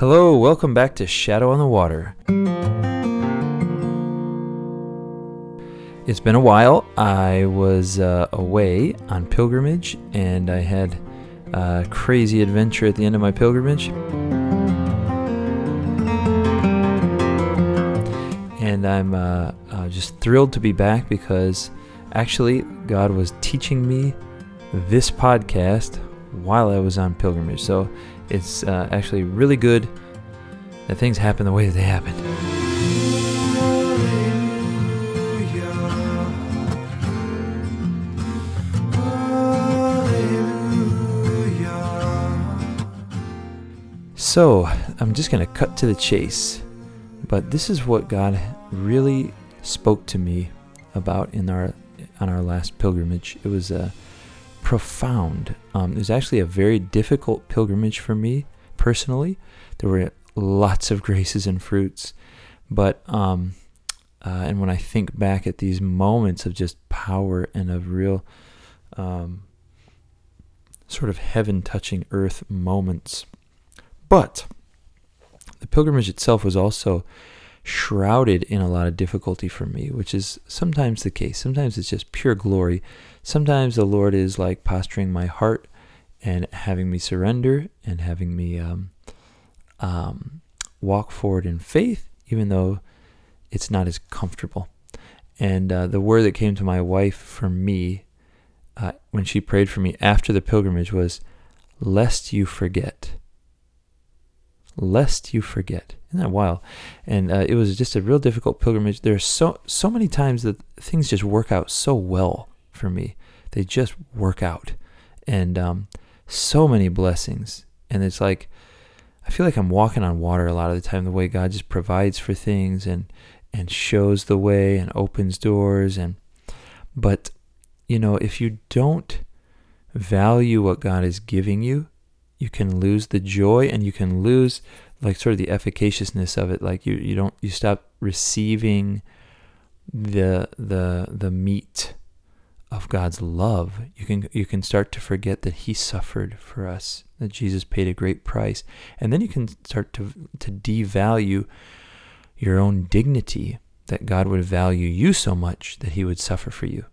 Hello, welcome back to Shadow on the Water. It's been a while. I was uh, away on pilgrimage and I had a crazy adventure at the end of my pilgrimage. And I'm uh, uh, just thrilled to be back because actually, God was teaching me this podcast while I was on pilgrimage. So it's uh, actually really good that things happen the way that they happen. So, I'm just going to cut to the chase. But this is what God really spoke to me about in our on our last pilgrimage. It was a uh, profound. Um, it was actually a very difficult pilgrimage for me personally. There were lots of graces and fruits, but um, uh, and when I think back at these moments of just power and of real um, sort of heaven touching earth moments, but the pilgrimage itself was also shrouded in a lot of difficulty for me, which is sometimes the case. Sometimes it's just pure glory. Sometimes the Lord is like posturing my heart and having me surrender and having me um, um, walk forward in faith, even though it's not as comfortable. And uh, the word that came to my wife from me uh, when she prayed for me after the pilgrimage was, lest you forget lest you forget. Isn't that wild? And uh, it was just a real difficult pilgrimage. There's so so many times that things just work out so well for me. They just work out, and um, so many blessings. And it's like I feel like I'm walking on water a lot of the time. The way God just provides for things and and shows the way and opens doors and but you know if you don't value what God is giving you you can lose the joy and you can lose like sort of the efficaciousness of it like you you don't you stop receiving the the the meat of God's love you can you can start to forget that he suffered for us that Jesus paid a great price. And then you can start to to devalue your own dignity that God would value you so much that he would suffer for you.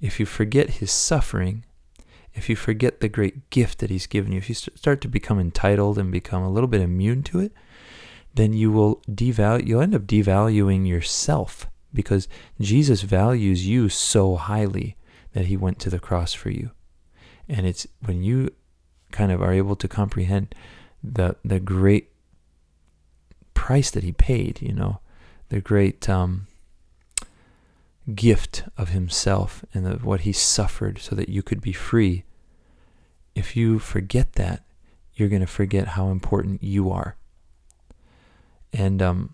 If you forget his suffering if you forget the great gift that He's given you, if you start to become entitled and become a little bit immune to it, then you will devalue, you'll end up devaluing yourself because Jesus values you so highly that He went to the cross for you. And it's when you kind of are able to comprehend the the great price that He paid, you know, the great um, gift of himself and of what he suffered so that you could be free. If you forget that, you're going to forget how important you are. And um,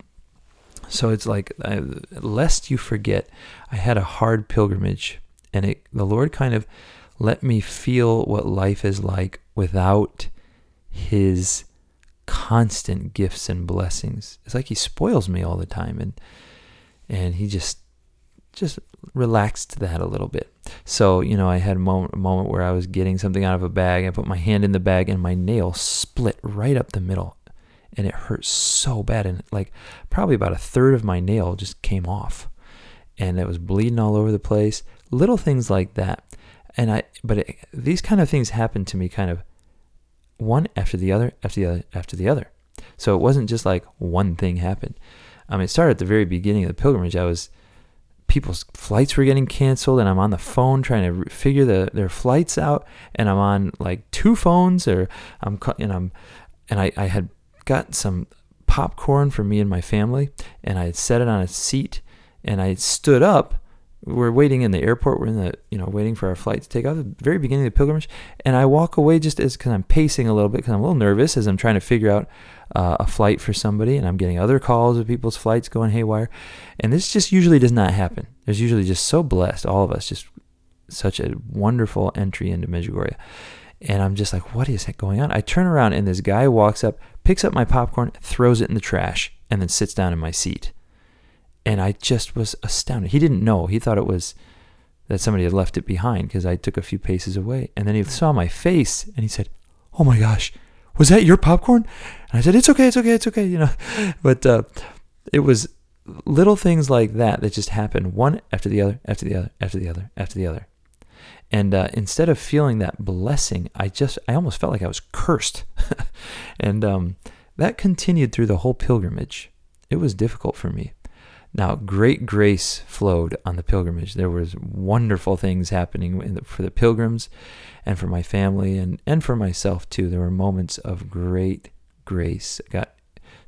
so it's like, I, lest you forget, I had a hard pilgrimage, and it, the Lord kind of let me feel what life is like without His constant gifts and blessings. It's like He spoils me all the time, and and He just just relaxed that a little bit. So, you know, I had a moment, a moment where I was getting something out of a bag. I put my hand in the bag and my nail split right up the middle. And it hurt so bad. And like probably about a third of my nail just came off. And it was bleeding all over the place. Little things like that. And I, but it, these kind of things happened to me kind of one after the other, after the other, after the other. So it wasn't just like one thing happened. I mean, it started at the very beginning of the pilgrimage. I was, people's flights were getting canceled and I'm on the phone trying to figure the, their flights out and I'm on like two phones or I'm and I'm and I, I had got some popcorn for me and my family and I had set it on a seat and I stood up we're waiting in the airport we're in the you know waiting for our flight to take off the very beginning of the pilgrimage and I walk away just as because I'm pacing a little bit because I'm a little nervous as I'm trying to figure out uh, a flight for somebody, and I'm getting other calls of people's flights going haywire. And this just usually does not happen. There's usually just so blessed, all of us, just such a wonderful entry into Medjugorje. And I'm just like, what is going on? I turn around, and this guy walks up, picks up my popcorn, throws it in the trash, and then sits down in my seat. And I just was astounded. He didn't know. He thought it was that somebody had left it behind because I took a few paces away. And then he saw my face and he said, Oh my gosh, was that your popcorn? And I said, it's okay, it's okay, it's okay, you know. But uh, it was little things like that that just happened one after the other, after the other, after the other, after the other. And uh, instead of feeling that blessing, I just, I almost felt like I was cursed. and um, that continued through the whole pilgrimage. It was difficult for me. Now, great grace flowed on the pilgrimage. There was wonderful things happening the, for the pilgrims and for my family and, and for myself too. There were moments of great grace. I got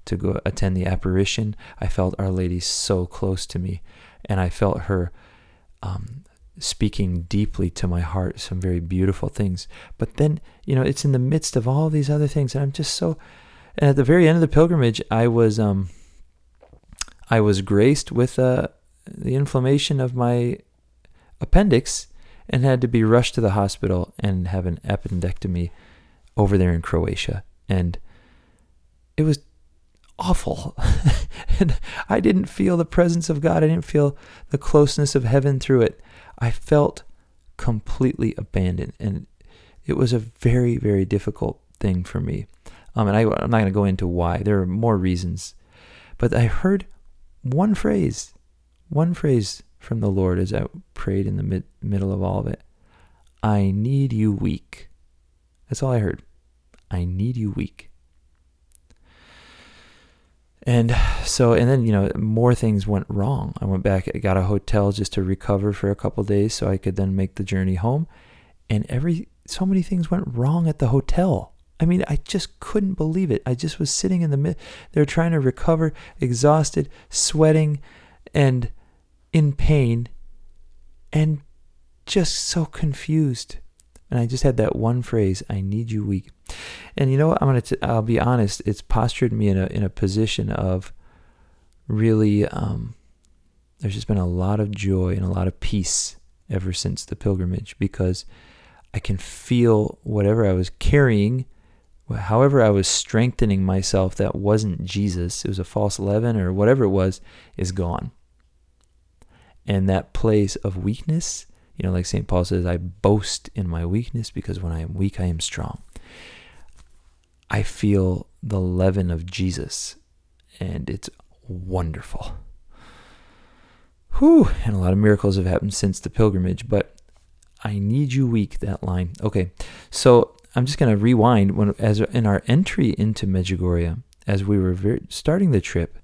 to go attend the apparition. I felt Our Lady so close to me, and I felt her um, speaking deeply to my heart some very beautiful things. But then, you know, it's in the midst of all these other things, and I'm just so. And at the very end of the pilgrimage, I was um, I was graced with uh, the inflammation of my appendix and had to be rushed to the hospital and have an appendectomy over there in Croatia. And it was awful. and I didn't feel the presence of God. I didn't feel the closeness of heaven through it. I felt completely abandoned. And it was a very, very difficult thing for me. Um, and I, I'm not going to go into why. There are more reasons. But I heard one phrase, one phrase from the Lord as I prayed in the mid, middle of all of it. I need you weak. That's all I heard. I need you weak. And so, and then, you know, more things went wrong. I went back, I got a hotel just to recover for a couple days so I could then make the journey home. And every, so many things went wrong at the hotel. I mean, I just couldn't believe it. I just was sitting in the mid, they're trying to recover, exhausted, sweating, and in pain, and just so confused. And I just had that one phrase, I need you weak. And you know what? I'm going to, I'll be honest, it's postured me in a, in a position of really, um, there's just been a lot of joy and a lot of peace ever since the pilgrimage because I can feel whatever I was carrying, however I was strengthening myself that wasn't Jesus, it was a false leaven or whatever it was, is gone. And that place of weakness, you know, like St. Paul says, I boast in my weakness because when I am weak, I am strong. I feel the leaven of Jesus, and it's wonderful. Whew, and a lot of miracles have happened since the pilgrimage, but I need you weak, that line. Okay, so I'm just going to rewind when as in our entry into Medjugorje, as we were starting the trip,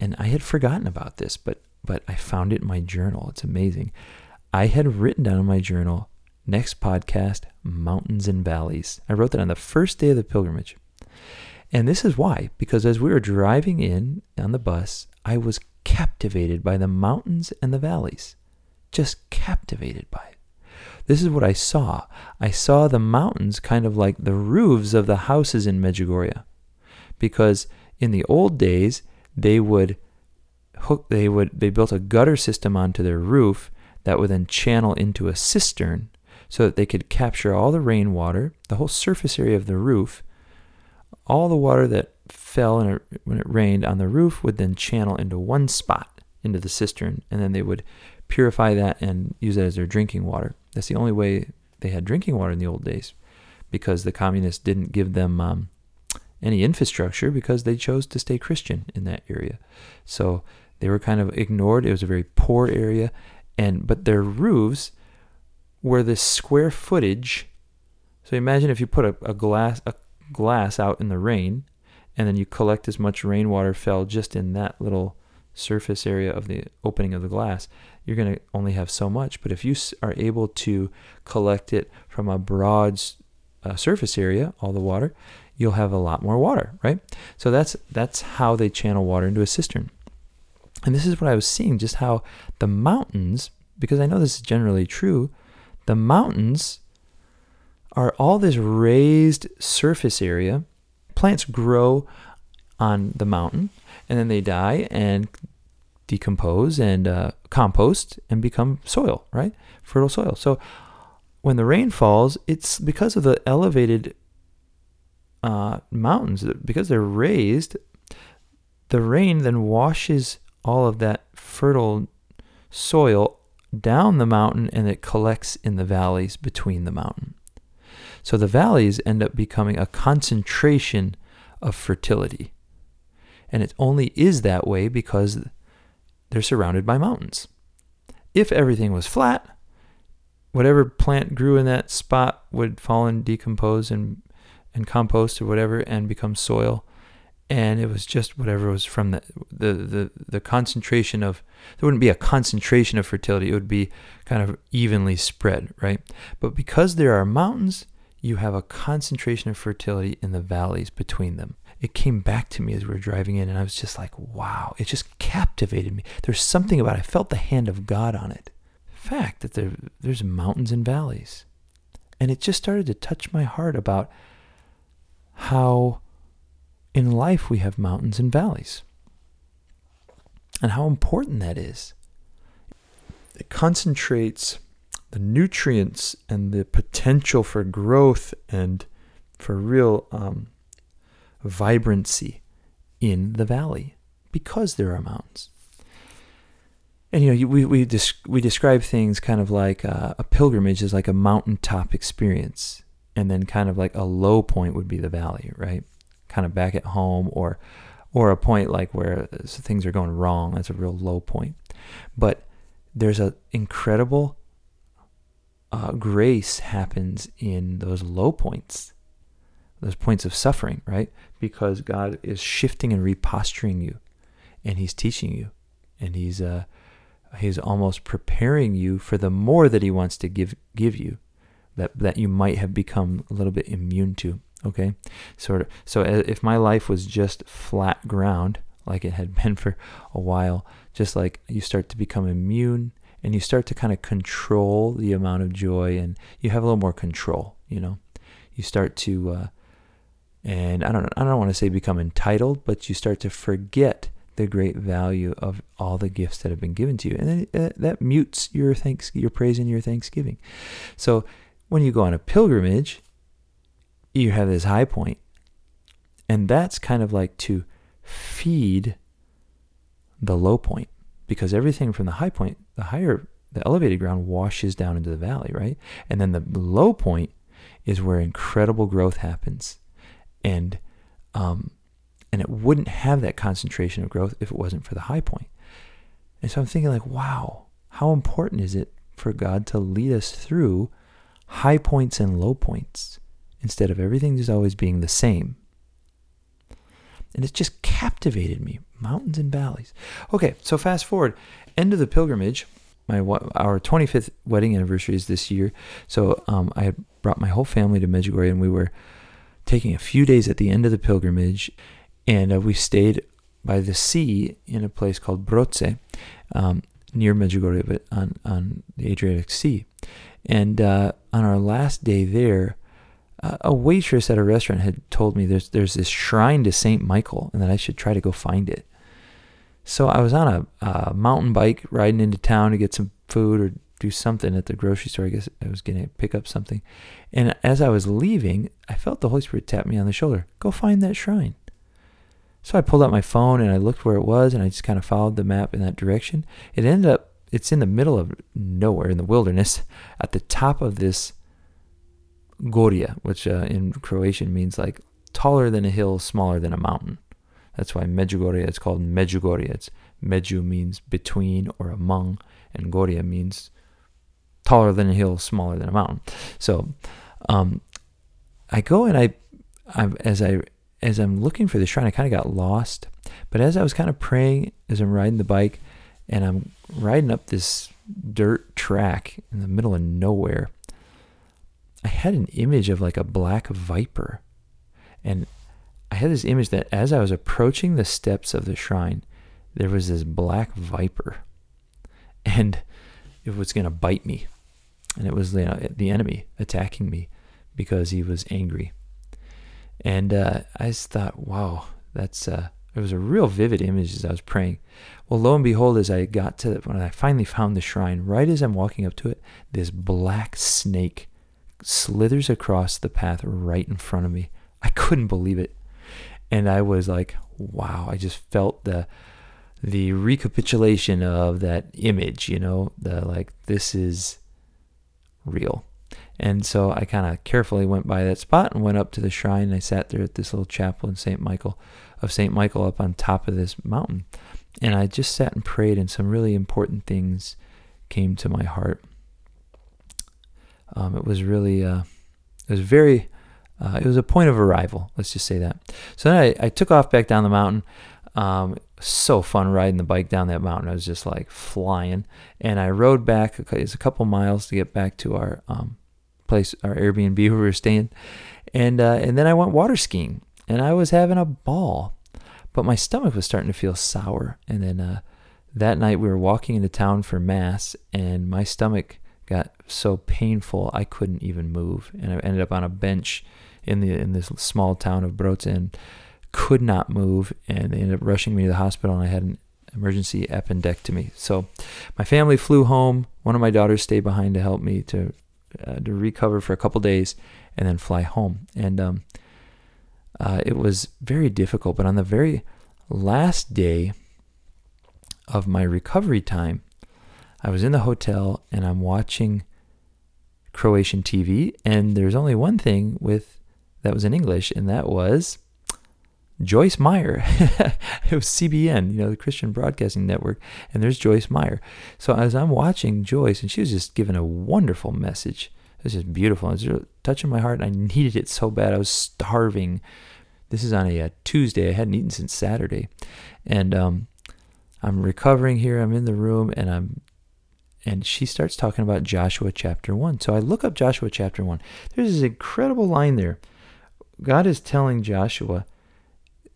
and I had forgotten about this, but but I found it in my journal. It's amazing. I had written down in my journal Next podcast, Mountains and Valleys. I wrote that on the first day of the pilgrimage. And this is why, because as we were driving in on the bus, I was captivated by the mountains and the valleys. Just captivated by it. This is what I saw. I saw the mountains kind of like the roofs of the houses in Medjugorje. Because in the old days, they would hook they would they built a gutter system onto their roof that would then channel into a cistern so that they could capture all the rainwater, the whole surface area of the roof, all the water that fell when it rained on the roof would then channel into one spot into the cistern, and then they would purify that and use it as their drinking water. That's the only way they had drinking water in the old days, because the communists didn't give them um, any infrastructure because they chose to stay Christian in that area. So they were kind of ignored. It was a very poor area, and but their roofs where the square footage. So imagine if you put a, a glass a glass out in the rain, and then you collect as much rainwater fell just in that little surface area of the opening of the glass, you're going to only have so much. But if you are able to collect it from a broad uh, surface area, all the water, you'll have a lot more water, right? So that's that's how they channel water into a cistern. And this is what I was seeing, just how the mountains, because I know this is generally true, the mountains are all this raised surface area. Plants grow on the mountain and then they die and decompose and uh, compost and become soil, right? Fertile soil. So when the rain falls, it's because of the elevated uh, mountains, because they're raised, the rain then washes all of that fertile soil down the mountain and it collects in the valleys between the mountain. So the valleys end up becoming a concentration of fertility. And it only is that way because they're surrounded by mountains. If everything was flat, whatever plant grew in that spot would fall and decompose and, and compost or whatever and become soil and it was just whatever was from the, the the the concentration of there wouldn't be a concentration of fertility. It would be kind of evenly spread right? But because there are mountains you have a concentration of fertility in the valleys between them. It came back to me as we were driving in and i was just like wow it just captivated me. There's something about it. I felt the hand of god on it. The fact that there there's mountains and valleys. And it just started to touch my heart about how in life we have mountains and valleys. And how important that is. It concentrates the nutrients and the potential for growth and for real um, vibrancy in the valley because there are mountains. And you know, we we we describe things kind of like uh, a pilgrimage is like a mountaintop experience, and then kind of like a low point would be the valley, right? Kind of back at home or or a point like where things are going wrong. That's a real low point. But there's an incredible uh, grace happens in those low points, those points of suffering, right? Because God is shifting and reposturing you, and He's teaching you, and He's uh, He's almost preparing you for the more that He wants to give give you, that that you might have become a little bit immune to. Okay, sort of. So if my life was just flat ground, like it had been for a while, just like you start to become immune and you start to kind of control the amount of joy and you have a little more control, you know. You start to, uh, and I don't, I don't want to say become entitled, but you start to forget the great value of all the gifts that have been given to you, and then uh, that mutes your thanks, your praise and your thanksgiving. So when you go on a pilgrimage, you have this high. And that's kind of like to feed the low point because everything from the high point, the higher, the elevated ground washes down into the valley, right? And then the low point is where incredible growth happens. And, um, and it wouldn't have that concentration of growth if it wasn't for the high point. And so I'm thinking like, wow, how important is it for God to lead us through high points and low points? Instead of everything just always being the same. And it just captivated me mountains and valleys. Okay, so fast forward, end of the pilgrimage. My our 25th wedding anniversary is this year, so um, I had brought my whole family to Medjugorje, and we were taking a few days at the end of the pilgrimage, and uh, we stayed by the sea in a place called Broce, um, near Medjugorje, but on on the Adriatic Sea. And uh, on our last day there, a waitress at a restaurant had told me there's there's this shrine to Saint Michael and that I should try to go find it. So I was on a, a mountain bike riding into town to get some food or do something at the grocery store. I guess I was going to pick up something. And as I was leaving, I felt the Holy Spirit tap me on the shoulder. Go find that shrine. So I pulled out my phone and I looked where it was and I just kind of followed the map in that direction. It ended up, it's in the middle of nowhere in the wilderness at the top of this Goria, which uh, in Croatian means like taller than a hill, smaller than a mountain. That's why Medjugorje is called Medjugorje. It's Među means between or among, and Goria means taller than a hill, smaller than a mountain. So, um, I go and I, I, as I as I'm looking for the shrine, I kind of got lost. But as I was kind of praying, as I'm riding the bike, and I'm riding up this dirt track in the middle of nowhere, I had an image of like a black viper. And I had this image that as I was approaching the steps of the shrine, there was this black viper. And it was going to bite me. And it was you know, the enemy attacking me because he was angry. And uh, I just thought, wow, that's uh, it was a real vivid image as I was praying. Well, lo and behold, as I got to when I finally found the shrine, right as I'm walking up to it, this black snake slithers across the path right in front of me. I couldn't believe it. And I was like, wow, I just felt the the recapitulation of that image, you know, the like this is real. And so I kind of carefully went by that spot and went up to the shrine. And I sat there at this little chapel in St. Michael, of St. Michael up on top of this mountain. And I just sat and prayed, and some really important things came to my heart. Um, it was really, uh, it was very, uh, it was a point of arrival. Let's just say that. So then I, I took off back down the mountain. Um, so fun riding the bike down that mountain. I was just like flying, and I rode back. It's a couple miles to get back to our um, place, our Airbnb where we were staying, and uh, and then I went water skiing, and I was having a ball, but my stomach was starting to feel sour. And then uh, that night we were walking into town for mass, and my stomach got so painful I couldn't even move, and I ended up on a bench in the in this small town of Broten, could not move, and they ended up rushing me to the hospital, and I had an emergency appendectomy. So my family flew home. One of my daughters stayed behind to help me to uh, to recover for a couple days, and then fly home. And um, uh, it was very difficult. But on the very last day of my recovery time, I was in the hotel and I'm watching Croatian TV, and there's only one thing with that was in English, and that was Joyce Meyer. it was CBN, you know, the Christian Broadcasting Network, and there's Joyce Meyer. So as I'm watching Joyce, and she was just giving a wonderful message. It was just beautiful. It was touching my heart, I needed it so bad. I was starving. This is on a, a Tuesday. I hadn't eaten since Saturday, and um, I'm recovering here. I'm in the room, and I'm and she starts talking about Joshua chapter 1. So I look up Joshua chapter 1. There's this incredible line there. God is telling Joshua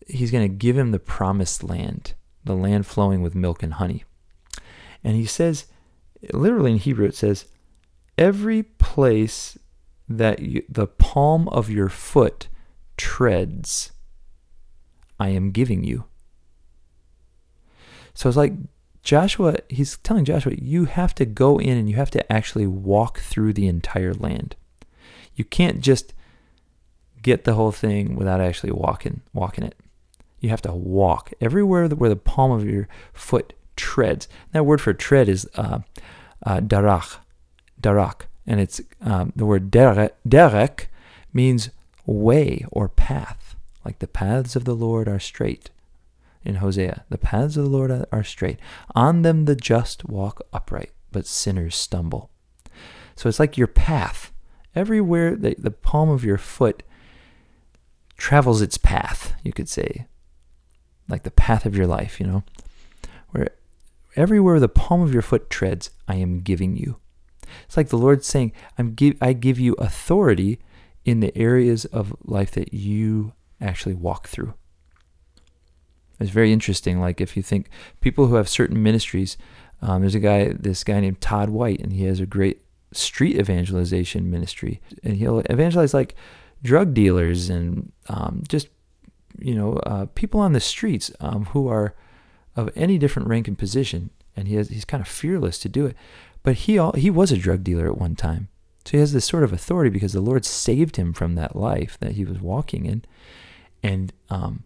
he's going to give him the promised land, the land flowing with milk and honey. And he says, literally in Hebrew, it says, every place that you, the palm of your foot treads, I am giving you. So it's like Joshua, he's telling Joshua, you have to go in and you have to actually walk through the entire land. You can't just get the whole thing without actually walking walking it. You have to walk everywhere where the palm of your foot treads. That word for tread is uh, uh, darach, darach, and it's um, the word derek, derek means way or path, like the paths of the Lord are straight. In Hosea, the paths of the Lord are straight. On them the just walk upright, but sinners stumble. So it's like your path. Everywhere the, the palm of your foot travels its path, you could say like the path of your life, you know, where everywhere the palm of your foot treads, I am giving you. It's like the Lord saying, I'm give, I give you authority in the areas of life that you actually walk through. It's very interesting. Like if you think people who have certain ministries, um, there's a guy, this guy named Todd White, and he has a great street evangelization ministry, and he'll evangelize like drug dealers and um, just you know, uh, people on the streets um, who are of any different rank and position, and he has, he's kind of fearless to do it. But he all, he was a drug dealer at one time, so he has this sort of authority because the Lord saved him from that life that he was walking in, and um,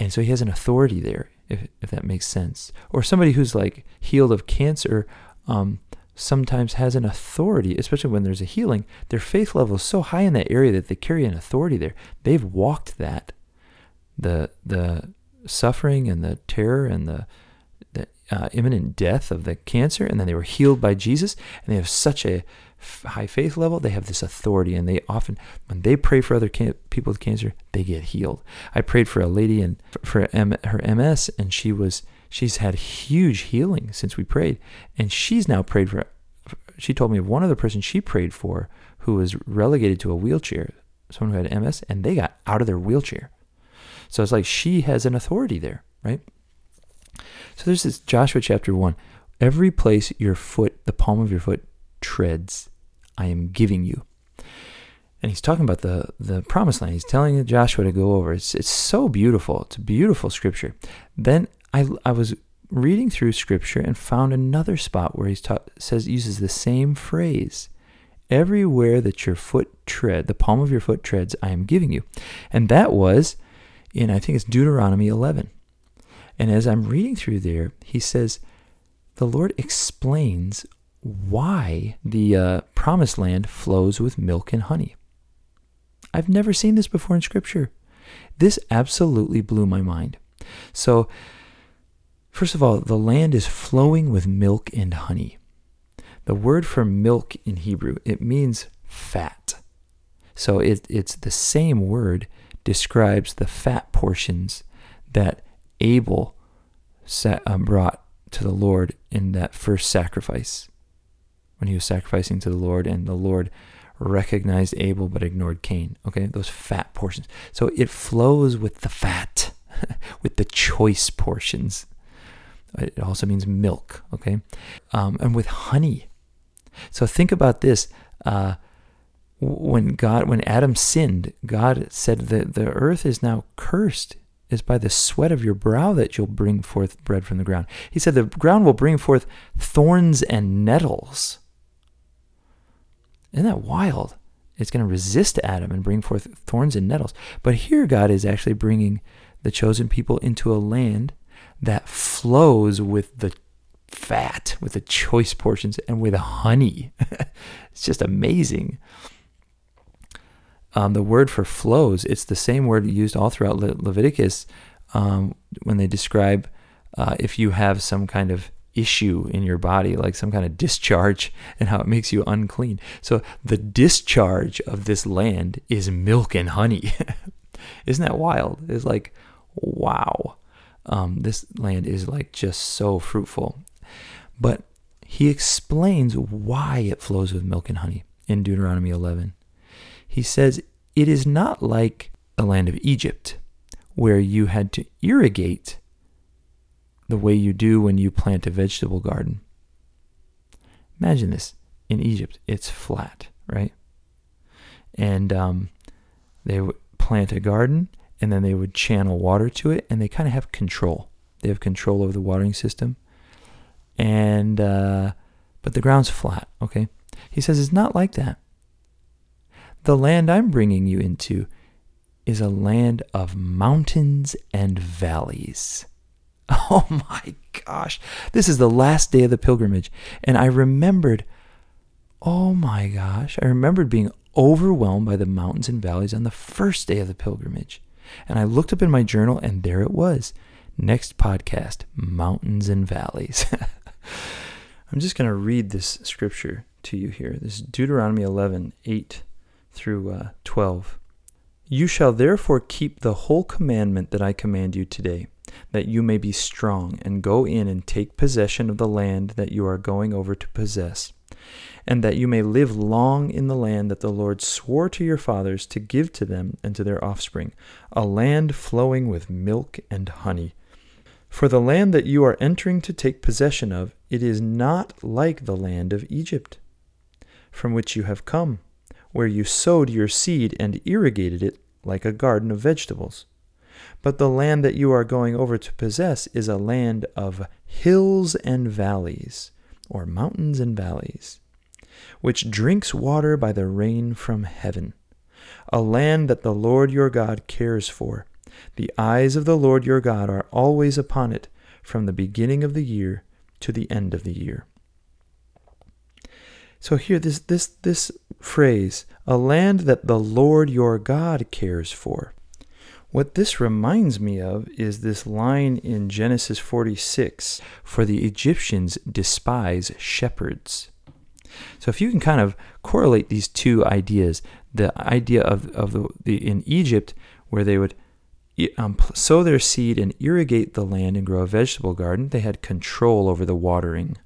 and so he has an authority there, if if that makes sense. Or somebody who's like healed of cancer. Um, sometimes has an authority, especially when there's a healing. Their faith level is so high in that area that they carry an authority there. They've walked that the the suffering and the terror and the the uh, imminent death of the cancer, and then they were healed by Jesus, and they have such a high faith level. They have this authority, and they often, when they pray for other can- people with cancer, they get healed. I prayed for a lady and for M- her MS, and she was she's had huge healing since we prayed, and she's now prayed for. She told me of one other person she prayed for who was relegated to a wheelchair, someone who had MS, and they got out of their wheelchair so it's like she has an authority there, right? So there's this Joshua chapter 1. Every place your foot, the palm of your foot treads, I am giving you. And he's talking about the, the promised land. He's telling Joshua to go over. It's, it's so beautiful. It's a beautiful scripture. Then I, I was reading through scripture and found another spot where he says uses the same phrase. Everywhere that your foot tread, the palm of your foot treads, I am giving you. And that was in, I think it's Deuteronomy 11. And as I'm reading through there, he says, the Lord explains why the uh, promised land flows with milk and honey. I've never seen this before in Scripture. This absolutely blew my mind. So, first of all, the land is flowing with milk and honey. The word for milk in Hebrew, it means fat. So it, it's the same word describes the fat portions that Abel sat, um, brought to the Lord in that first sacrifice when he was sacrificing to the Lord, and the Lord recognized Abel but ignored Cain. Okay, those fat portions. So it flows with the fat, with the choice portions. It also means milk. Okay, um, and with honey. So think about this. Uh, when God, when Adam sinned, God said that the earth is now cursed. Is by the sweat of your brow that you'll bring forth bread from the ground. He said the ground will bring forth thorns and nettles. Isn't that wild? It's going to resist Adam and bring forth thorns and nettles. But here, God is actually bringing the chosen people into a land that flows with the fat, with the choice portions, and with honey. it's just amazing. Um, the word for flows, it's the same word used all throughout Le- Leviticus um, when they describe uh, if you have some kind of issue in your body, like some kind of discharge, and how it makes you unclean. So the discharge of this land is milk and honey. Isn't that wild? It's like, wow. Um, this land is like just so fruitful. But he explains why it flows with milk and honey in Deuteronomy 11. He says, It is not like the land of Egypt, where you had to irrigate the way you do when you plant a vegetable garden. Imagine this in Egypt, it's flat, right? And um, they would plant a garden and then they would channel water to it and they kind of have control. They have control over the watering system. And, uh, but the ground's flat, okay? He says it's not like that. The land I'm bringing you into is a land of mountains and valleys. Oh my gosh. This is the last day of the pilgrimage. And I remembered, oh my gosh, I remembered being overwhelmed by the mountains and valleys on the first day of the pilgrimage. And I looked up in my journal, and there it was. Next podcast Mountains and Valleys. I'm just going to read this scripture to you here. This is Deuteronomy 11 8 through uh, 12. You shall therefore keep the whole commandment that I command you today that you may be strong, and go in and take possession of the land that you are going over to possess, and that you may live long in the land that the Lord swore to your fathers to give to them and to their offspring, a land flowing with milk and honey. For the land that you are entering to take possession of, it is not like the land of Egypt, from which you have come, where you sowed your seed and irrigated it like a garden of vegetables. But the land that you are going over to possess is a land of hills and valleys, or mountains and valleys, which drinks water by the rain from heaven, a land that the Lord your God cares for. The eyes of the Lord your God are always upon it, from the beginning of the year to the end of the year. So here this this this phrase, a land that the Lord your God cares for. What this reminds me of is this line in Genesis 46 For the Egyptians despise shepherds. So if you can kind of correlate these two ideas, the idea of, of the, the in Egypt, where they would um, sow their seed and irrigate the land and grow a vegetable garden, they had control over the watering.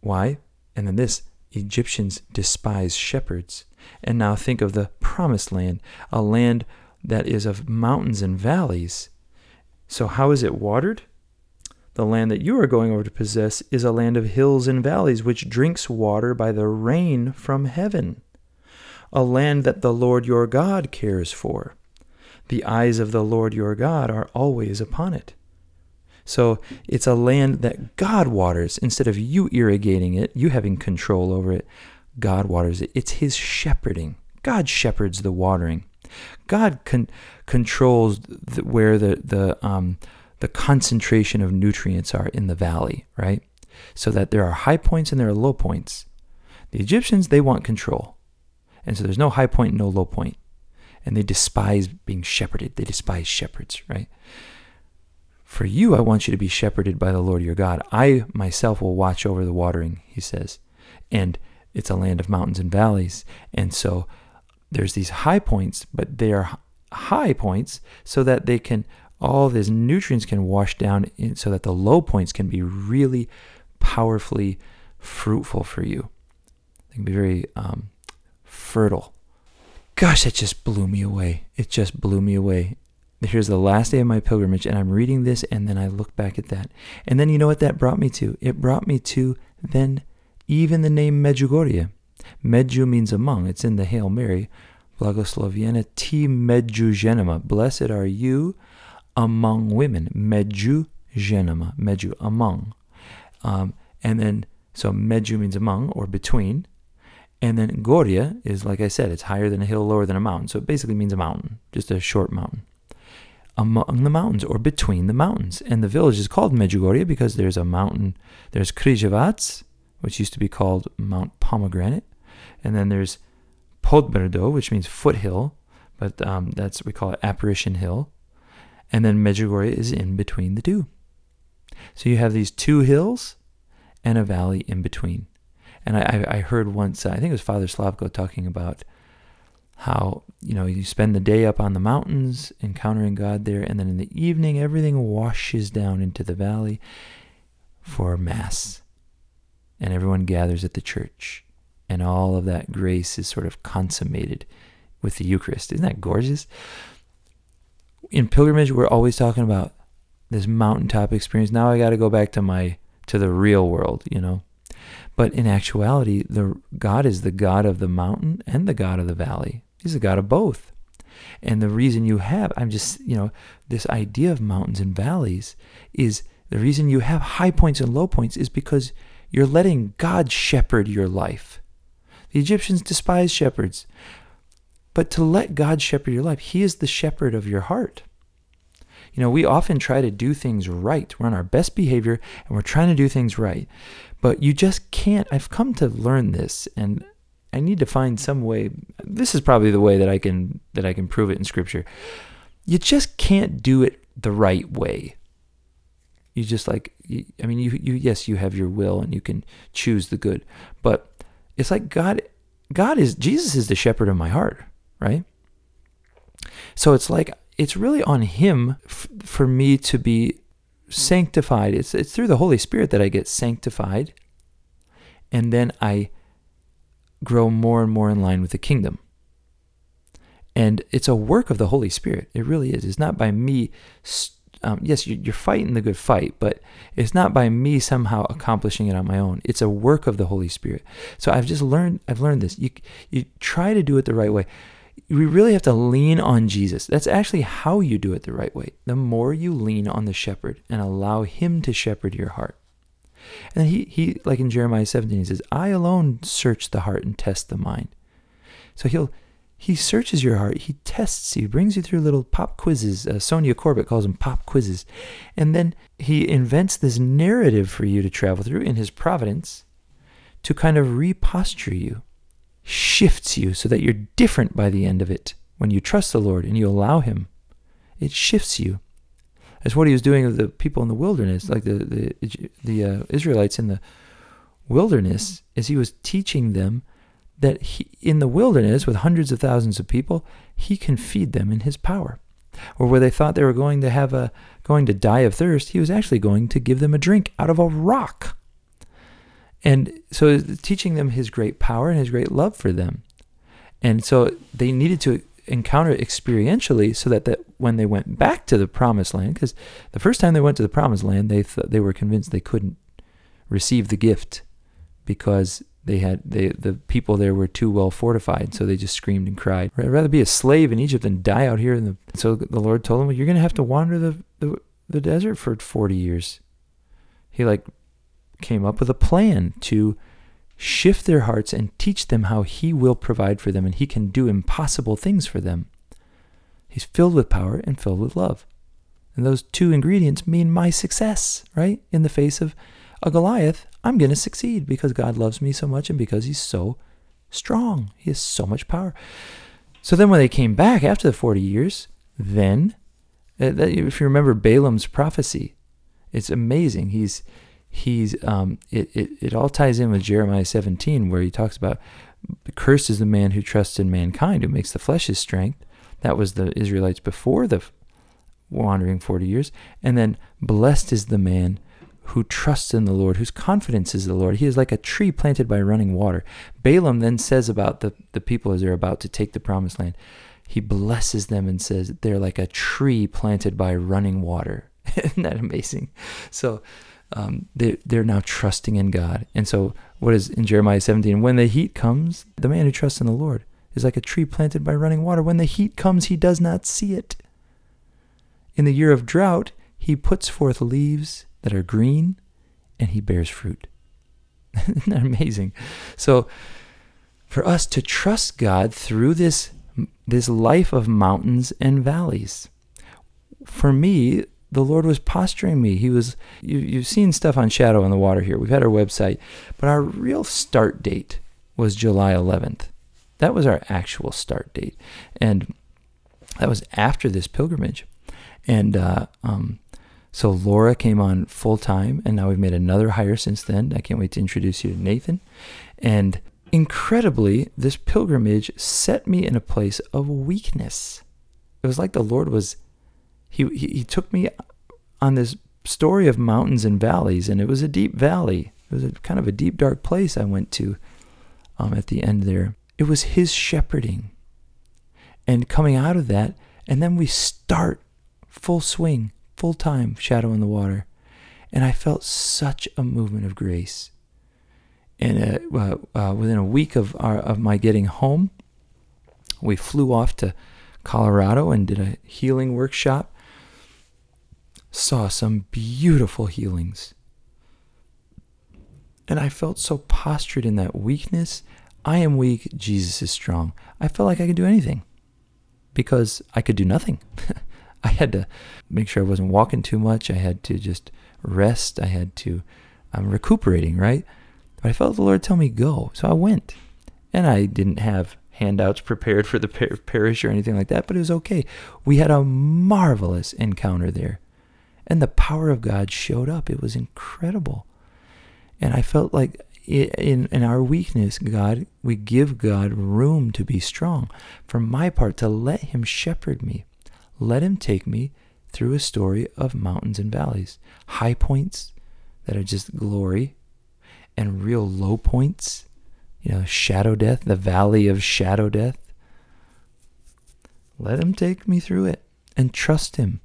Why? And then this Egyptians despise shepherds. And now think of the promised land, a land that is of mountains and valleys. So, how is it watered? The land that you are going over to possess is a land of hills and valleys, which drinks water by the rain from heaven, a land that the Lord your God cares for. The eyes of the Lord your God are always upon it. So it's a land that God waters instead of you irrigating it, you having control over it. God waters it. It's His shepherding. God shepherds the watering. God con- controls where the the um, the concentration of nutrients are in the valley, right? so that there are high points and there are low points. The Egyptians, they want control. And so there's no high point, no low. And they despise being shepherded. They despise shepherds, right? For you, I want you to be shepherded by the Lord your God. I myself will watch over the watering, he says. And it's a land of mountains and valleys. And so there's these high points, but they are high points so that they can, all these nutrients can wash down in, so that the low points can be really powerfully fruitful for you. They can be very um, fertile. Gosh, it just blew me away. It just blew me away. Here's the last day of my pilgrimage, and I'm reading this, and then I look back at that. And then you know what that brought me to? It brought me to then even the name Medjugorje. Medju means among. It's in the Hail Mary. Blagosloviena ti medjugenema. Blessed are you among women. Medjugenema. Medju, among. Um, and then, so Medju means among or between. And then Goria is, like I said, it's higher than a hill, lower than a mountain. So it basically means a mountain, just a short mountain. Among the mountains or between the mountains. And the village is called Medjugorje because there's a mountain. There's Križevac, which used to be called Mount Pomegranate. And then there's Podbrdo, which means foothill, but um, that's we call it Apparition Hill. And then Medjugorje is in between the two. So you have these two hills and a valley in between. And I, I heard once, I think it was Father Slavko talking about how, you know, you spend the day up on the mountains encountering God there, and then in the evening, everything washes down into the valley for Mass. And everyone gathers at the church. And all of that grace is sort of consummated with the Eucharist. Isn't that gorgeous? In pilgrimage, we're always talking about this mountaintop experience. Now I got to go back to my to the real world, you know. But in actuality, the God is the God of the mountain and the God of the valley. He's the God of both. And the reason you have, I'm just, you know, this idea of mountains and valleys is the reason you have high points and low points is because you're letting God shepherd your life. The Egyptians despised shepherds. But to let God shepherd your life, He is the shepherd of your heart. You know, we often try to do things right. We're on our best behavior and we're trying to do things right. But you just can't. I've come to learn this and I need to find some way. This is probably the way that I can that I can prove it in scripture. You just can't do it the right way. You just like I mean you you yes, you have your will and you can choose the good. But it's like God God is Jesus is the shepherd of my heart, right? So it's like it's really on him f- for me to be sanctified. It's, it's through the Holy Spirit that I get sanctified. And then I grow more and more in line with the kingdom. And it's a work of the Holy Spirit. It really is. It's not by me. Um, yes, you're fighting the good fight, but it's not by me somehow accomplishing it on my own. It's a work of the Holy Spirit. So I've just learned. I've learned this. You you try to do it the right way we really have to lean on Jesus. That's actually how you do it the right way. The more you lean on the shepherd and allow him to shepherd your heart. And he, he like in Jeremiah 17, he says, I alone search the heart and test the mind. So he'll he searches your heart. He tests you, brings you through little pop quizzes. Uh, Sonja Corbitt calls them pop quizzes. And then he invents this narrative for you to travel through in his providence to kind of reposture you shifts you so that you're different by the end of it when you trust the Lord and you allow Him. It shifts you. What He was doing with the people in the wilderness, like the the the uh, Israelites in the wilderness, is He was teaching them that he, in the wilderness with hundreds of thousands of people, He can feed them in His power. Or where they thought they were going to have a going to die of thirst, He was actually going to give them a drink out of a rock. And so teaching them his great power and his great love for them. And so they needed to encounter experientially so that, that when they went back to the promised land, because the first time they went to the promised land, they th- they were convinced they couldn't receive the gift because they had they the people there were too well fortified, so they just screamed and cried. I'd rather be a slave in Egypt than die out here in the. So the Lord told them, well, "You're going to have to wander the, the the desert for forty years." He like came up with a plan to shift their hearts and teach them how He will provide for them and He can do impossible things for them. He's filled with power and filled with love. And those two ingredients mean my success, right? In the face of a Goliath, I'm going to succeed because God loves me so much and because he's so strong. He has so much power. So then when they came back after the 40 years, then, uh, if you remember Balaam's prophecy, it's amazing. He's, he's, um, it, it, it all ties in with Jeremiah 17, where he talks about the cursed is the man who trusts in mankind, who makes the flesh his strength. That was the Israelites before the wandering 40 years. And then blessed is the man who trusts in the Lord, whose confidence is the Lord. He is like a tree planted by running water. Balaam then says about the, the people as they're about to take the promised land, he blesses them and says, they're like a tree planted by running water. Isn't that amazing? So um, they, they're now trusting in God. And so, what is in Jeremiah 17? When the heat comes, the man who trusts in the Lord is like a tree planted by running water. When the heat comes, he does not see it. In the year of drought, he puts forth leaves that are green and he bears fruit. Isn't that amazing? So, for us to trust God through this, this life of mountains and valleys, for me, the Lord was posturing me. He was, you, you've seen stuff on Shadow on the Water here. We've had our website, but our real start date was July 11th. That was our actual start date. And that was after this pilgrimage. And uh, um, so Laura came on full time, and now we've made another hire since then. I can't wait to introduce you to Nathan. And incredibly, this pilgrimage set me in a place of weakness. It was like the Lord was, he, he, took me on this story of mountains and valleys, and it was a deep valley. It was a, kind of a deep, dark place I went to um, at the end there. It was His shepherding. And coming out of that, and then we start full swing full time Shadow on the Water. And I felt such a movement of grace. And uh, uh, within a week of, our, of my getting home, we flew off to Colorado and did a healing workshop. Saw some beautiful healings. And I felt so postured in that weakness. I am weak, Jesus is strong. I felt like I could do anything because I could do nothing. I had to make sure I wasn't walking too much. I had to just rest. I had to, I'm recuperating, right? But I felt the Lord tell me go. So I went. And I didn't have handouts prepared for the par- parish or anything like that, but it was okay. We had a marvelous encounter there. And the power of God showed up. It was incredible. And I felt like in, in our weakness, God, we give God room to be strong. For my part, to let Him shepherd me let him take me through a story of mountains and valleys, high points that are just glory, and real low points, you know, shadow death, the valley of shadow death. Let him take me through it and trust him.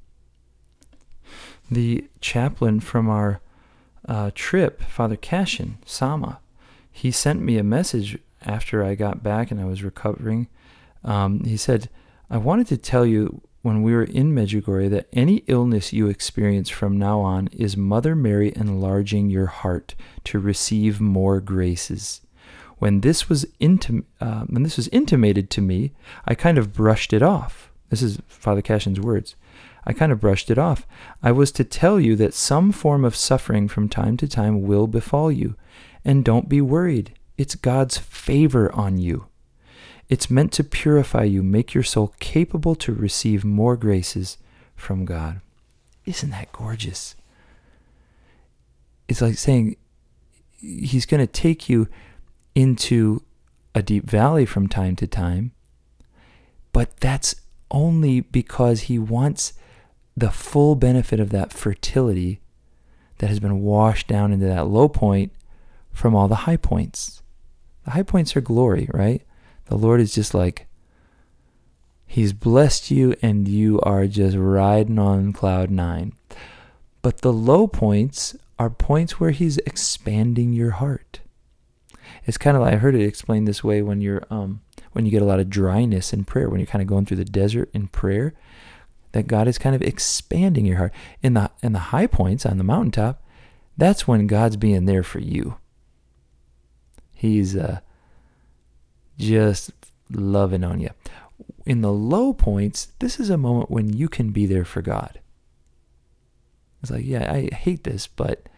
The chaplain from our uh, trip, Father Cashin, Sama, he sent me a message after I got back and I was recovering. Um, he said, I wanted to tell you when we were in Medjugorje that any illness you experience from now on is Mother Mary enlarging your heart to receive more graces. When this was intim- uh, when this was intimated to me, I kind of brushed it off. This is Father Cashin's words. I kind of brushed it off. I was to tell you that some form of suffering from time to time will befall you, and don't be worried. It's God's favor on you. It's meant to purify you, make your soul capable to receive more graces from God. Isn't that gorgeous? It's like saying He's going to take you into a deep valley from time to time, but that's only because He wants the full benefit of that fertility that has been washed down into that low point from all the high points. The high points are glory, right? The Lord is just like, He's blessed you and you are just riding on cloud nine. But the low points are points where He's expanding your heart. It's kind of like I heard it explained this way when you're um when you get a lot of dryness in prayer, when you're kind of going through the desert in prayer, that God is kind of expanding your heart. In the in the high points on the mountaintop, that's when God's being there for you. He's uh just loving on you. In the low points, this is a moment when you can be there for God. It's like, yeah, I hate this, but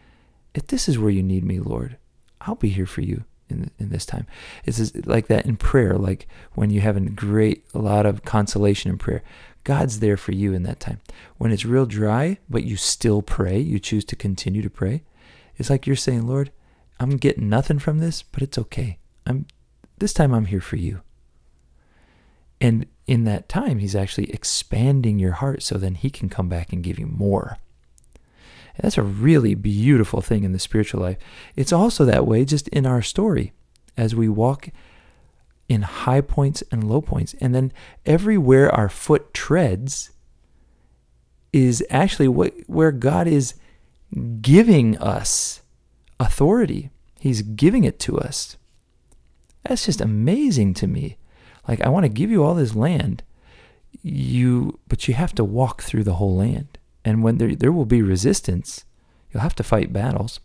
if this is where you need me, Lord, I'll be here for you in in this time. It's like that in prayer, like when you have a great a lot of consolation in prayer. God's there for you in that time. When it's real dry, but you still pray, you choose to continue to pray. It's like you're saying, Lord, I'm getting nothing from this, but it's okay. I'm this time I'm here for you. And in that time, he's actually expanding your heart so then he can come back and give you more. And that's a really beautiful thing in the spiritual life. It's also that way just in our story as we walk in high points and low points. And then everywhere our foot treads is actually what, where God is giving us authority. He's giving it to us. That's just amazing to me. Like I want to give you all this land, you but you have to walk through the whole land. And when there there will be resistance, you'll have to fight battles.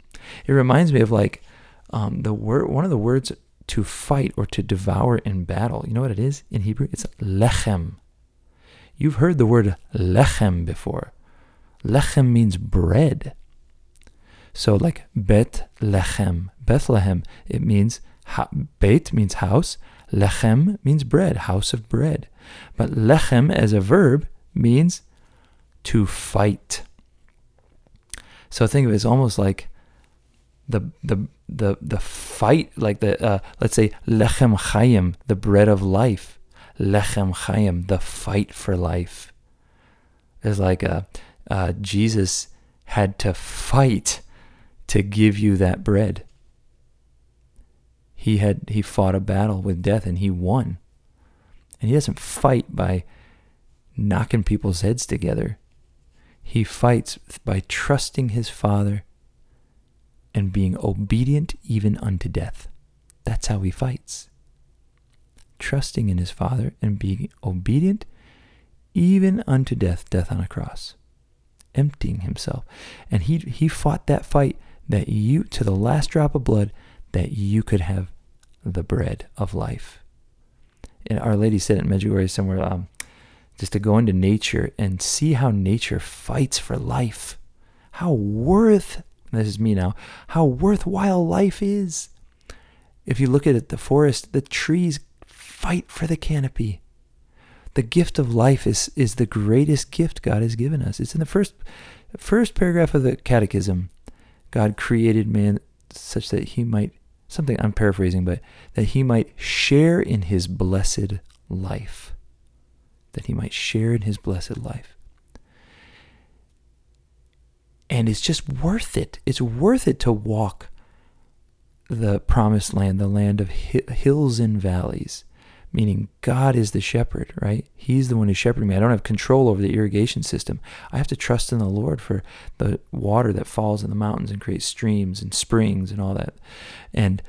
It reminds me of like um, the word one of the words to fight or to devour in battle. You know what it is in Hebrew? It's lechem. You've heard the word lechem before. Lechem means bread. So like Bet Lechem, Bethlehem, it means Beit means house, Lechem means bread, house of bread. But lechem as a verb means to fight. So think of it as almost like the the the the fight, like the uh, let's say lechem chayim, the bread of life. Lechem chayim, the fight for life. It's like uh, uh, Jesus had to fight to give you that bread. He had he fought a battle with death and he won. And he doesn't fight by knocking people's heads together. He fights by trusting his Father and being obedient even unto death. That's how he fights. Trusting in his Father and being obedient even unto death, death on a cross, emptying himself. And he, he fought that fight that you, to the last drop of blood, that you could have the bread of life. And Our Lady said in Medjugorje somewhere, um, just to go into nature and see how nature fights for life. How worth, this is me now, how worthwhile life is. If you look at it, the forest, the trees fight for the canopy. The gift of life is, is the greatest gift God has given us. It's in the first, first paragraph of the Catechism. God created man such that he might, something I'm paraphrasing, but that he might share in his blessed life. That he might share in his blessed life. And it's just worth it. It's worth it to walk the promised land, the land of hills and valleys, meaning God is the shepherd, right? He's the one who's shepherding me. I don't have control over the irrigation system. I have to trust in the Lord for the water that falls in the mountains and creates streams and springs and all that. And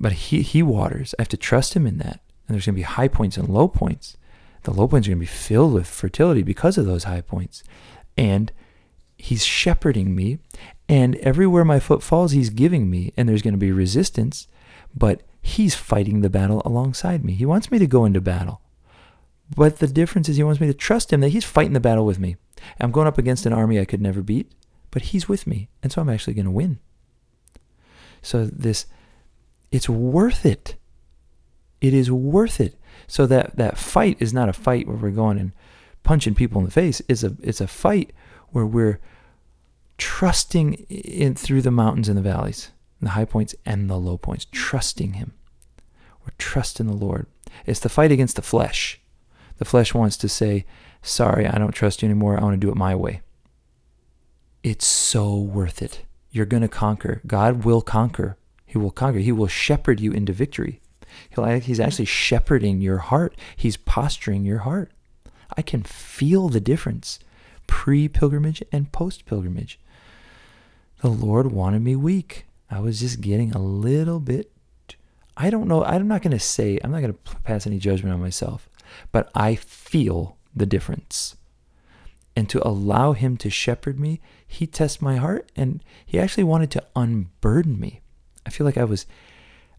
but he he waters. I have to trust him in that. And there's going to be high points and low points. The low points are going to be filled with fertility because of those high points. And he's shepherding me and everywhere my foot falls he's giving me and there's going to be resistance, but He's fighting the battle alongside me. He wants me to go into battle. But the difference is he wants me to trust him that he's fighting the battle with me. I'm going up against an army I could never beat, but he's with me. And so I'm actually going to win. So this it's worth it. It is worth it. So that that fight is not a fight where we're going and punching people in the face. It's a it's a fight where we're trusting in through the mountains and the valleys the high points and the low points, trusting Him. We're trusting the Lord. It's the fight against the flesh. The flesh wants to say, Sorry, I don't trust you anymore. I want to do it my way. It's so worth it. You're going to conquer. God will conquer. He will conquer. He will shepherd you into victory. He'll, he's actually shepherding your heart. He's posturing your heart. I can feel the difference pre pilgrimage and post pilgrimage. The Lord wanted me weak. I was just getting a little bit. I don't know. I'm not going to say, I'm not going to pass any judgment on myself, but I feel the difference. And to allow Him to shepherd me, He tests my heart and He actually wanted to unburden me. I feel like I was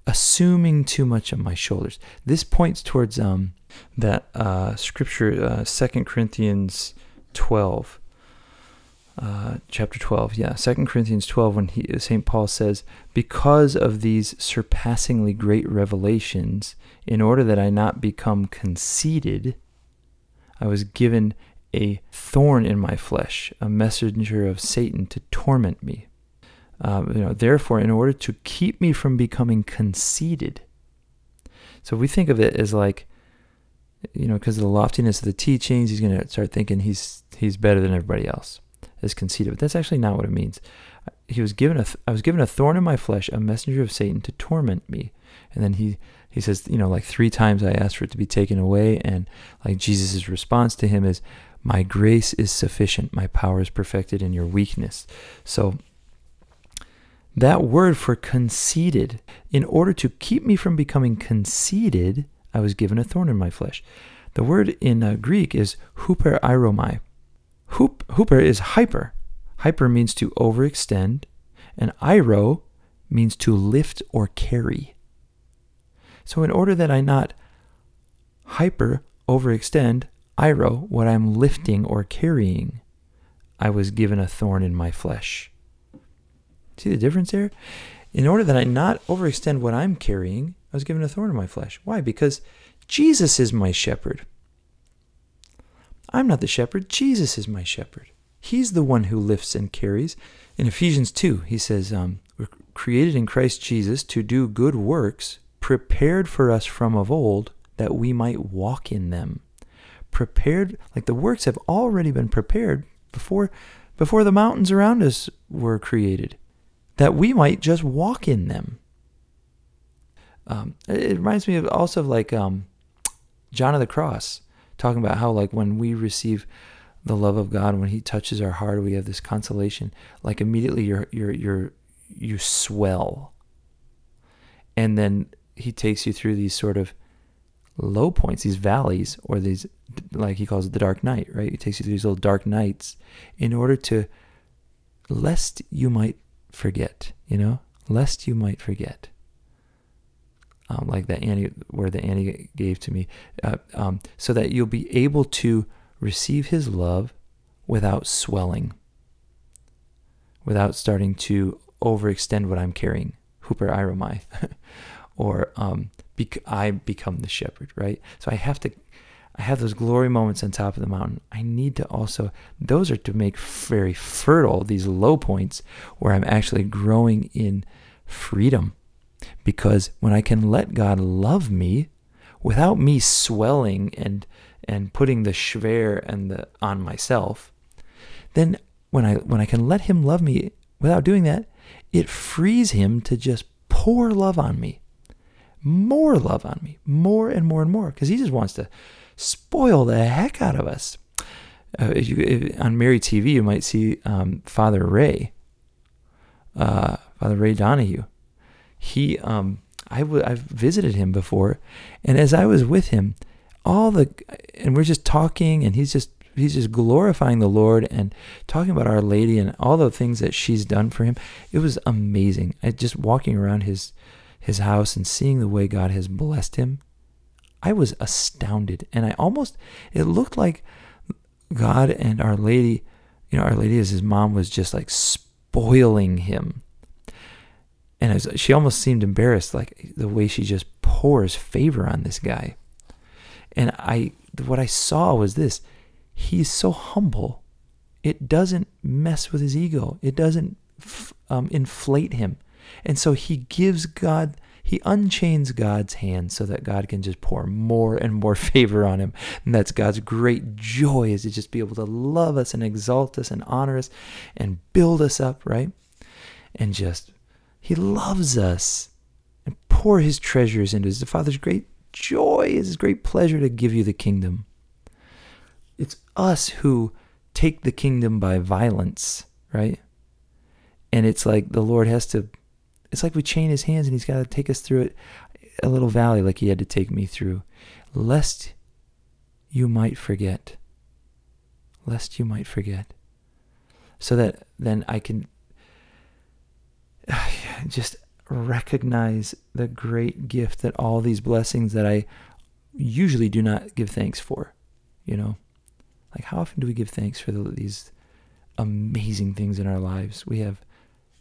assuming too much on my shoulders. This points towards um, that uh, scripture, uh, 2 Corinthians 12. Uh, chapter 12 yeah 2 corinthians 12 when he st paul says because of these surpassingly great revelations in order that i not become conceited i was given a thorn in my flesh a messenger of satan to torment me. Uh, you know therefore in order to keep me from becoming conceited. So we think of it as like you know because of the loftiness of the teachings he's going to start thinking he's he's better than everybody else as conceited. But that's actually not what it means. He was given a th- I was given a thorn in my flesh, a messenger of Satan to torment me. And then he he says, you know, like three times I asked for it to be taken away, and like Jesus' response to him is, "My grace is sufficient. My power is perfected in your weakness." So that word for conceited, in order to keep me from becoming conceited, I was given a thorn in my flesh. The word in uh, Greek is huperaiomai, Hoop, hooper is hyper. Hyper means to overextend, and airo means to lift or carry. So, in order that I not hyper overextend, airo, what I'm lifting or carrying, I was given a thorn in my flesh. See the difference there? In order that I not overextend what I'm carrying, I was given a thorn in my flesh. Why? Because Jesus is my shepherd. I'm not the shepherd, Jesus is my shepherd. He's the one who lifts and carries. In Ephesians 2, he says, um, We're created in Christ Jesus to do good works, prepared for us from of old, that we might walk in them. Prepared, like the works have already been prepared before, before the mountains around us were created, that we might just walk in them. Um, it reminds me of also of like um, John of the Cross talking about how like when we receive the love of God, when He touches our heart, we have this consolation. Like immediately, you're you're you're you swell, and then He takes you through these sort of low points, these valleys, or these like He calls it the dark night, right? He takes you through these little dark nights in order to lest you might forget, you know, lest you might forget um, like that Annie, where the Annie gave to me, uh, um, so that you'll be able to receive His love without swelling, without starting to overextend what I'm carrying, huperaiomai, or um, bec- I become the shepherd, right? So I have to, I have those glory moments on top of the mountain. I need to also, those are to make very fertile these low points where I'm actually growing in freedom because when I can let God love me without me swelling and and putting the schwer and the on myself, then when I when I can let him love me without doing that, it frees him to just pour love on me. More love on me, more and more and more, because he just wants to spoil the heck out of us. Uh, if you, if, on Mary TV, you might see um, Father Ray, uh, Father Ray Donahue, he um I w- I've visited him before, and as I was with him, all the and we're just talking, and he's just he's just glorifying the Lord and talking about Our Lady and all the things that she's done for him. It was amazing. I just walking around his his house and seeing the way God has blessed him. I was astounded, and I almost it looked like God and Our Lady, you know, Our Lady as his mom was just like spoiling him and she almost seemed embarrassed, like the way she just pours favor on this guy. And I, what I saw was this: he's so humble. It doesn't mess with his ego. It doesn't um, inflate him, and so he gives God. He unchains God's hand so that God can just pour more and more favor on him. And that's God's great joy is to just be able to love us and exalt us and honor us and build us up, right? And just he loves us and pour his treasures into us. The Father's great joy is his great pleasure to give you the kingdom. It's us who take the kingdom by violence, right? And it's like the Lord has to, it's like we chain his hands and he's got to take us through it, a little valley like he had to take me through, lest you might forget. Lest you might forget. So that then I can just recognize the great gift that all these blessings that I usually do not give thanks for, you know? Like, how often do we give thanks for the, these amazing things in our lives. We have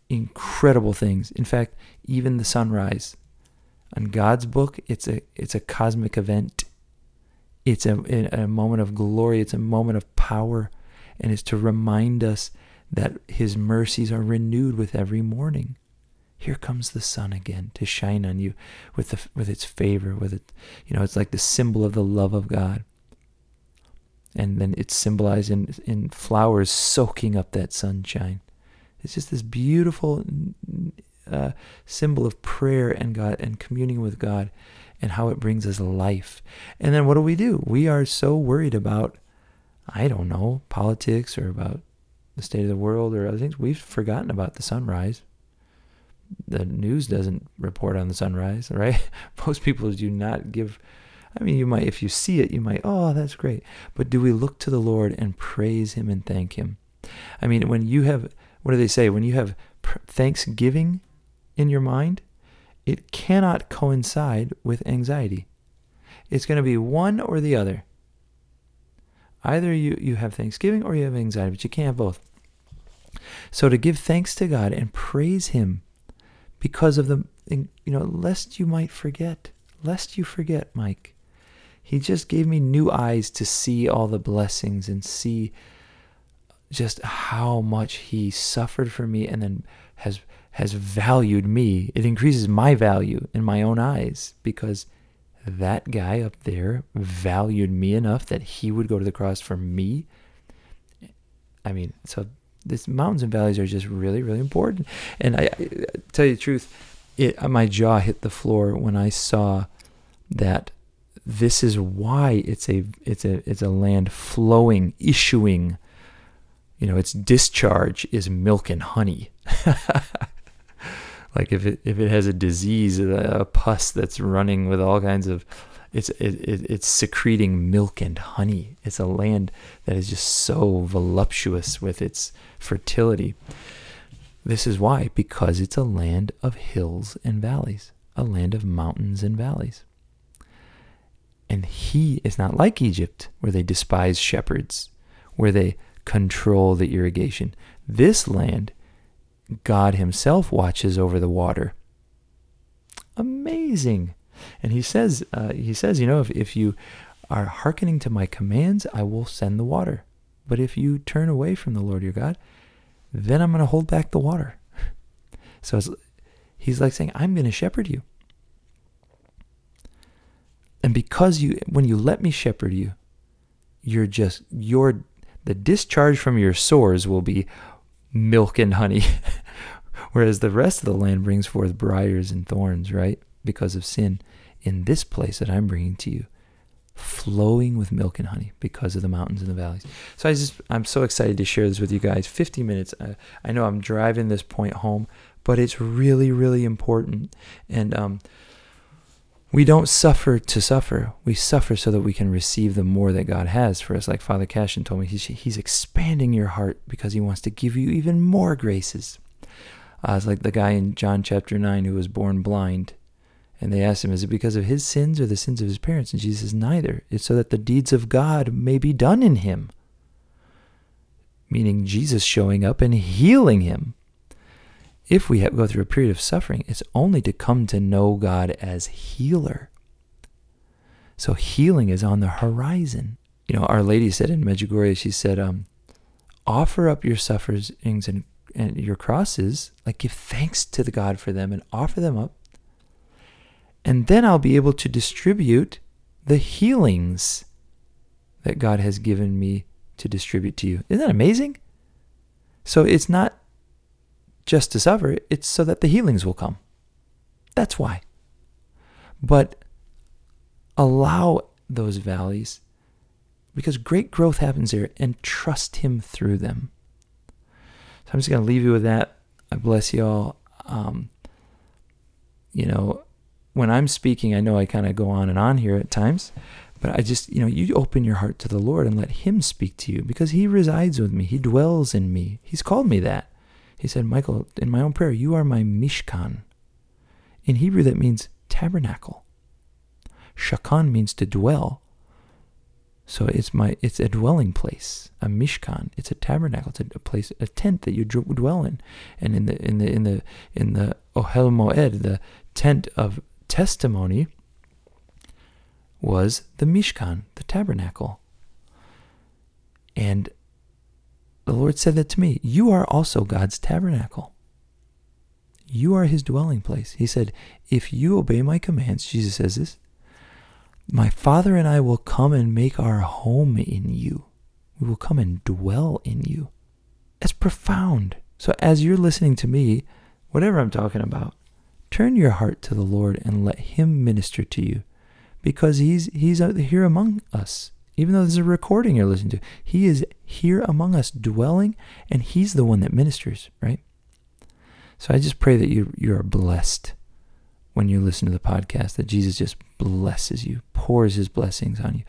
incredible things. In fact, even the sunrise. On God's book, it's a it's a cosmic event. It's a, a moment of glory. It's a moment of power, and it's to remind us that His mercies are renewed with every morning. Here comes the sun again to shine on you with the with its favor, with it, you know, it's like the symbol of the love of God and then it's symbolized in in flowers soaking up that sunshine. It's just this beautiful uh, symbol of prayer and God and communing with God, and how it brings us life. And then what do we do? We are so worried about, I don't know, politics or about the state of the world or other things. We've forgotten about the sunrise. The news doesn't report on the sunrise, right? Most people do not give I mean, you might, if you see it, you might, oh, that's great. But do we look to the Lord and praise Him and thank Him? I mean, when you have, what do they say? When you have thanksgiving in your mind, it cannot coincide with anxiety. It's going to be one or the other. Either you, you have thanksgiving or you have anxiety, but you can't have both. So to give thanks to God and praise Him because of the, you know, lest you might forget, lest you forget, Mike. He just gave me new eyes to see all the blessings and see just how much he suffered for me and then has has valued me. It increases my value in my own eyes because that guy up there valued me enough that he would go to the cross for me. I mean, so this mountains and valleys are just really, really important. And I, I tell you the truth, it uh, my jaw hit the floor when I saw that this is why it's a it's a it's a land flowing, issuing. You know, its discharge is milk and honey. like if it if it has a disease, a pus that's running with all kinds of, it's it, it, it's secreting milk and honey. It's a land that is just so voluptuous with its fertility. This is why, because it's a land of hills and valleys, a land of mountains and valleys. And he is not like Egypt, where they despise shepherds, where they control the irrigation. This land, God Himself watches over the water. Amazing. And He says, uh, He says, you know, if, if you are hearkening to my commands, I will send the water. But if you turn away from the Lord your God, then I'm going to hold back the water. So he's like saying, I'm going to shepherd you. And because you, when you let me shepherd you, you're just, your, the discharge from your sores will be milk and honey. Whereas the rest of the land brings forth briars and thorns, right? Because of sin. In this place that I'm bringing to you, flowing with milk and honey because of the mountains and the valleys. So I just, I'm so excited to share this with you guys. 50 minutes. I, I know I'm driving this point home, but it's really, really important. And, um, we don't suffer to suffer. We suffer so that we can receive the more that God has for us. Like Father Cashin told me, he's, he's expanding your heart because he wants to give you even more graces. Uh, it's like the guy in John chapter 9 who was born blind. And they asked him, Is it because of his sins or the sins of his parents? And Jesus says, Neither. It's so that the deeds of God may be done in him. Meaning Jesus showing up and healing him if we have, go through a period of suffering, it's only to come to know God as healer. So healing is on the horizon. You know, Our Lady said in Medjugorje, she said, um, offer up your sufferings and, and your crosses, like give thanks to the God for them and offer them up. And then I'll be able to distribute the healings that God has given me to distribute to you. Isn't that amazing? So it's not just to suffer, it's so that the healings will come. That's why. But allow those valleys because great growth happens there and trust Him through them. So I'm just going to leave you with that. I bless you all. Um, you know, when I'm speaking, I know I kind of go on and on here at times, but I just, you know, you open your heart to the Lord and let Him speak to you because He resides with me. He dwells in me. He's called me that. He said, Michael, in my own prayer, you are my Mishkan. In Hebrew, that means tabernacle. Shakan means to dwell. So it's my it's a dwelling place, a mishkan. It's a tabernacle. It's a, place, a tent that you dwell in. And in the in the in the in the ohel moed, the tent of testimony, was the mishkan, the tabernacle. And the Lord said that to me. You are also God's tabernacle. You are his dwelling place. He said, If you obey my commands, Jesus says this, my Father and I will come and make our home in you. We will come and dwell in you. That's profound. So as you're listening to me, whatever I'm talking about, turn your heart to the Lord and let him minister to you because he's he's out here among us. Even though there's a recording you're listening to, he is here among us dwelling and he's the one that ministers, right? So I just pray that you you are blessed when you listen to the podcast, that Jesus just blesses you, pours his blessings on you,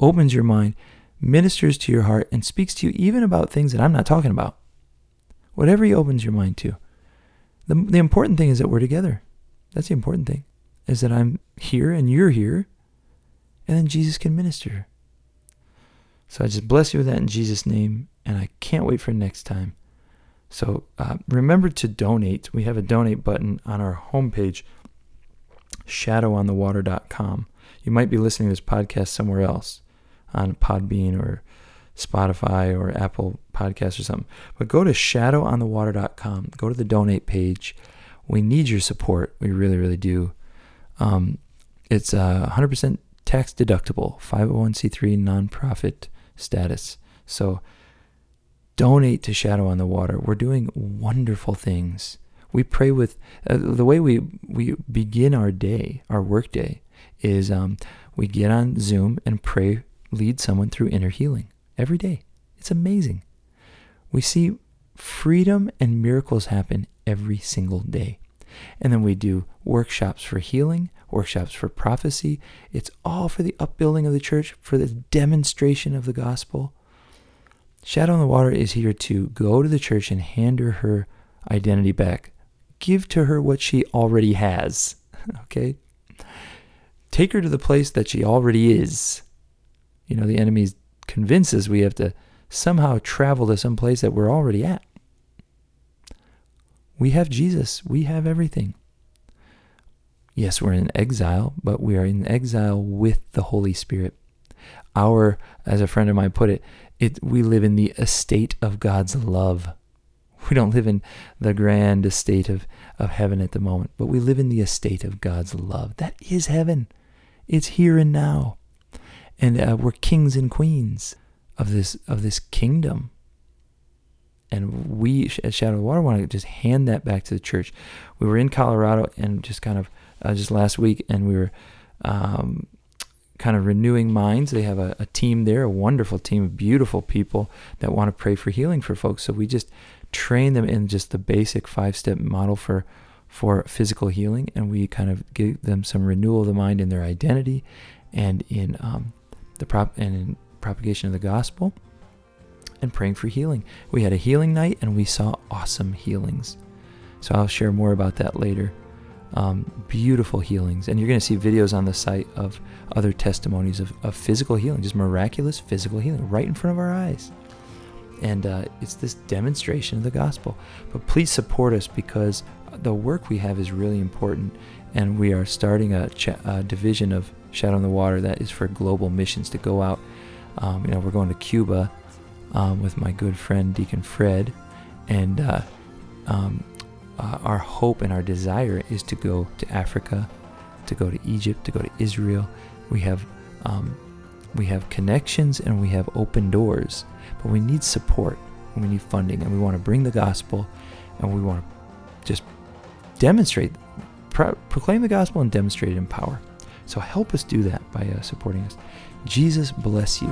opens your mind, ministers to your heart, and speaks to you even about things that I'm not talking about. Whatever he opens your mind to. The, the important thing is that we're together. That's the important thing, is that I'm here and you're here, and then Jesus can minister. So I just bless you with that in Jesus' name, and I can't wait for next time. So uh, remember to donate. We have a donate button on our homepage shadowonthewater.com. You might be listening to this podcast somewhere else on Podbean or Spotify or Apple Podcasts or something. But go to shadowonthewater.com. Go to the donate page. We need your support. We really, really do. Um, it's uh, 100% tax deductible, 501c3 nonprofit status. So donate to Shadow on the Water. We're doing wonderful things we pray with uh, the way we we begin our day, our work day, is um, we get on Zoom and pray, lead someone through inner healing every day. It's amazing. We see freedom and miracles happen every single day. And then we do workshops for healing, workshops for prophecy. It's all for the upbuilding of the church, for the demonstration of the gospel. Shadow on the Water is here to go to the church and hand her her identity back give to her what she already has. Okay? Take her to the place that she already is. You know, the enemy convinces we have to somehow travel to some place that we're already at. We have Jesus. We have everything. Yes, we're in exile, but we are in exile with the Holy Spirit. Our, as a friend of mine put it, it we live in the estate of God's love. We don't live in the grand estate of, of heaven at the moment, but we live in the estate of God's love. That is heaven. It's here and now. And uh, we're kings and queens of this of this kingdom. And we at Shadow of Water want to just hand that back to the church. We were in Colorado and just kind of uh, just last week, and we were um, kind of renewing minds. They have a, a, team there, a wonderful team of beautiful people that want to pray for healing for folks. So we just train them in just the basic five step model for for physical healing, and we kind of give them some renewal of the mind in their identity and in um, the prop and in propagation of the gospel and praying for healing. We had a healing night and we saw awesome healings. So I'll share more about that later. Um, beautiful healings. And you're going to see videos on the site of other testimonies of, of physical healing, just miraculous physical healing right in front of our eyes. And uh, it's this demonstration of the gospel. But please support us because the work we have is really important. And we are starting a, a division of Shadow on the Water that is for global missions to go out. Um, you know, we're going to Cuba um, with my good friend Deacon Fred. And uh, um, uh, our hope and our desire is to go to Africa, to go to Egypt, to go to Israel. We have um, we have connections and we have open doors but we need support and we need funding and we want to bring the gospel and we want to just demonstrate, pro- proclaim the gospel and demonstrate it in power. So help us do that by uh, supporting us. Jesus bless you.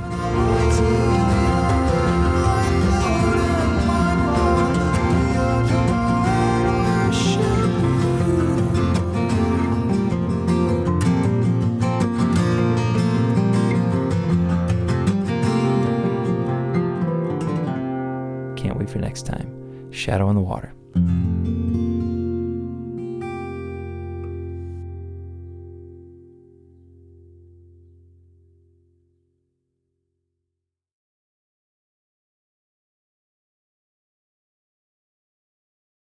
Shadow on the Water.